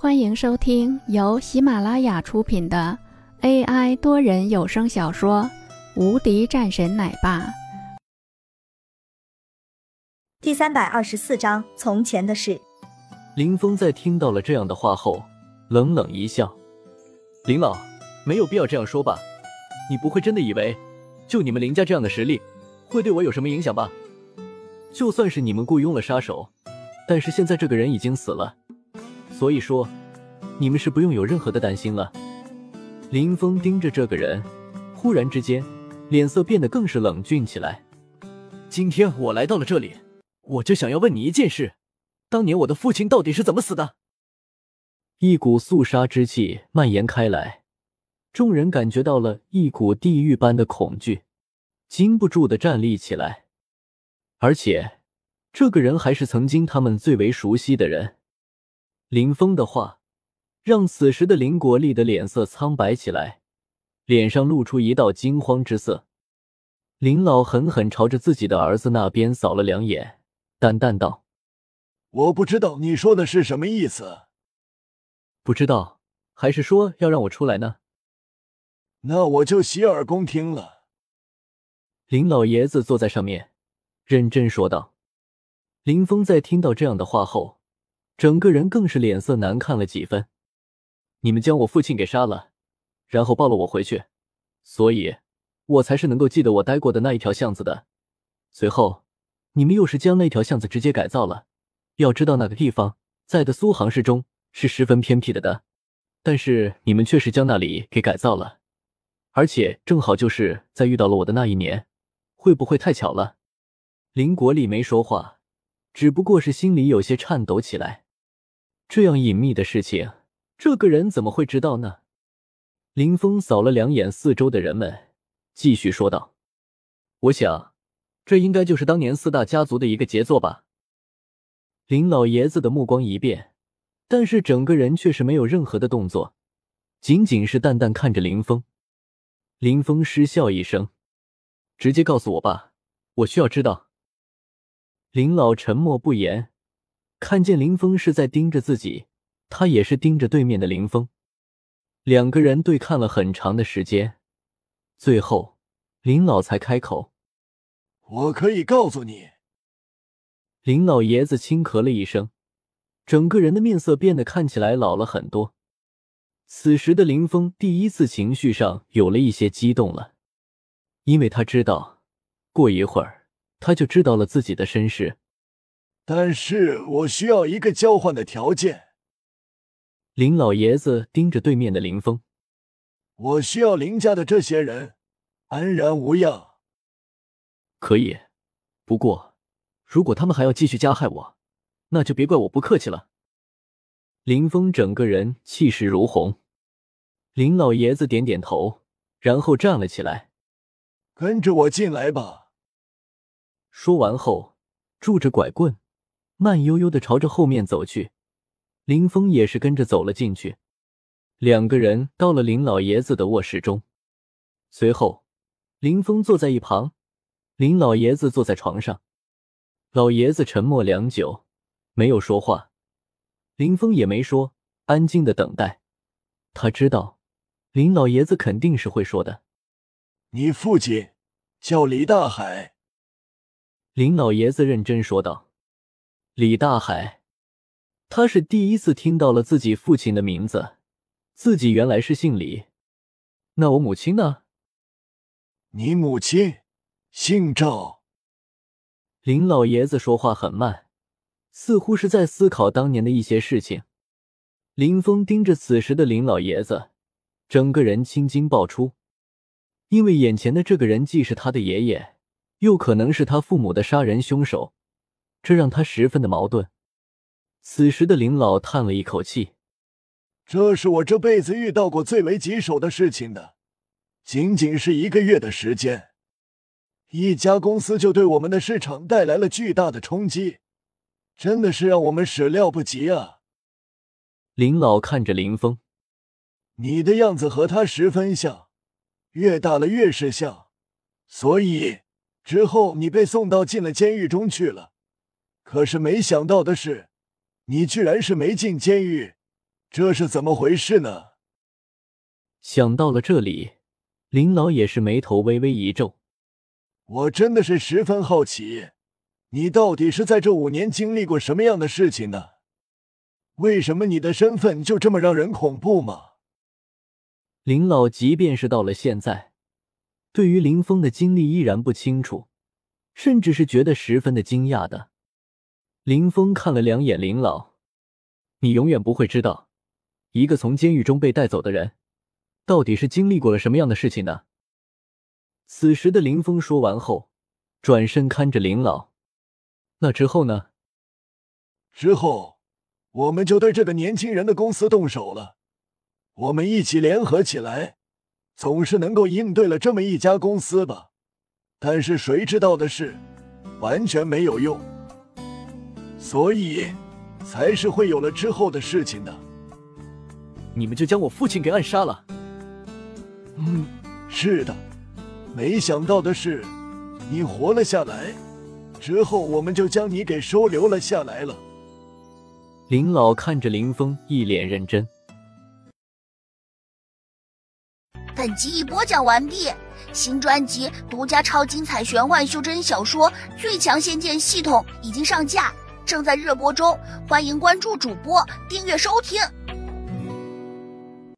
欢迎收听由喜马拉雅出品的 AI 多人有声小说《无敌战神奶爸》第三百二十四章：从前的事。林峰在听到了这样的话后，冷冷一笑：“林老，没有必要这样说吧？你不会真的以为，就你们林家这样的实力，会对我有什么影响吧？就算是你们雇佣了杀手，但是现在这个人已经死了。”所以说，你们是不用有任何的担心了。林峰盯着这个人，忽然之间，脸色变得更是冷峻起来。今天我来到了这里，我就想要问你一件事：当年我的父亲到底是怎么死的？一股肃杀之气蔓延开来，众人感觉到了一股地狱般的恐惧，禁不住的站立起来。而且，这个人还是曾经他们最为熟悉的人。林峰的话让此时的林国立的脸色苍白起来，脸上露出一道惊慌之色。林老狠狠朝着自己的儿子那边扫了两眼，淡淡道：“我不知道你说的是什么意思。不知道，还是说要让我出来呢？那我就洗耳恭听了。”林老爷子坐在上面，认真说道。林峰在听到这样的话后。整个人更是脸色难看了几分。你们将我父亲给杀了，然后抱了我回去，所以，我才是能够记得我待过的那一条巷子的。随后，你们又是将那条巷子直接改造了。要知道那个地方在的苏杭市中是十分偏僻的的，但是你们却是将那里给改造了，而且正好就是在遇到了我的那一年，会不会太巧了？林国立没说话，只不过是心里有些颤抖起来。这样隐秘的事情，这个人怎么会知道呢？林峰扫了两眼四周的人们，继续说道：“我想，这应该就是当年四大家族的一个杰作吧。”林老爷子的目光一变，但是整个人却是没有任何的动作，仅仅是淡淡看着林峰。林峰失笑一声：“直接告诉我吧，我需要知道。”林老沉默不言。看见林峰是在盯着自己，他也是盯着对面的林峰，两个人对看了很长的时间，最后林老才开口：“我可以告诉你。”林老爷子轻咳了一声，整个人的面色变得看起来老了很多。此时的林峰第一次情绪上有了一些激动了，因为他知道，过一会儿他就知道了自己的身世。但是我需要一个交换的条件。林老爷子盯着对面的林峰，我需要林家的这些人安然无恙。可以，不过如果他们还要继续加害我，那就别怪我不客气了。林峰整个人气势如虹。林老爷子点点头，然后站了起来，跟着我进来吧。说完后，拄着拐棍。慢悠悠的朝着后面走去，林峰也是跟着走了进去。两个人到了林老爷子的卧室中，随后林峰坐在一旁，林老爷子坐在床上。老爷子沉默良久，没有说话。林峰也没说，安静的等待。他知道林老爷子肯定是会说的。你父亲叫李大海。林老爷子认真说道。李大海，他是第一次听到了自己父亲的名字，自己原来是姓李。那我母亲呢？你母亲姓赵。林老爷子说话很慢，似乎是在思考当年的一些事情。林峰盯着此时的林老爷子，整个人青筋爆出，因为眼前的这个人既是他的爷爷，又可能是他父母的杀人凶手。这让他十分的矛盾。此时的林老叹了一口气：“这是我这辈子遇到过最为棘手的事情的。仅仅是一个月的时间，一家公司就对我们的市场带来了巨大的冲击，真的是让我们始料不及啊！”林老看着林峰：“你的样子和他十分像，越大了越是像，所以之后你被送到进了监狱中去了。”可是没想到的是，你居然是没进监狱，这是怎么回事呢？想到了这里，林老也是眉头微微一皱。我真的是十分好奇，你到底是在这五年经历过什么样的事情呢？为什么你的身份就这么让人恐怖吗？林老即便是到了现在，对于林峰的经历依然不清楚，甚至是觉得十分的惊讶的。林峰看了两眼林老，你永远不会知道，一个从监狱中被带走的人，到底是经历过了什么样的事情呢？此时的林峰说完后，转身看着林老。那之后呢？之后，我们就对这个年轻人的公司动手了。我们一起联合起来，总是能够应对了这么一家公司吧。但是谁知道的是，完全没有用。所以，才是会有了之后的事情的。你们就将我父亲给暗杀了？嗯，是的。没想到的是，你活了下来，之后我们就将你给收留了下来了。林老看着林峰，一脸认真。本集已播讲完毕，新专辑独家超精彩玄幻修真小说《最强仙剑系统》已经上架，正在热播中，欢迎关注主播，订阅收听。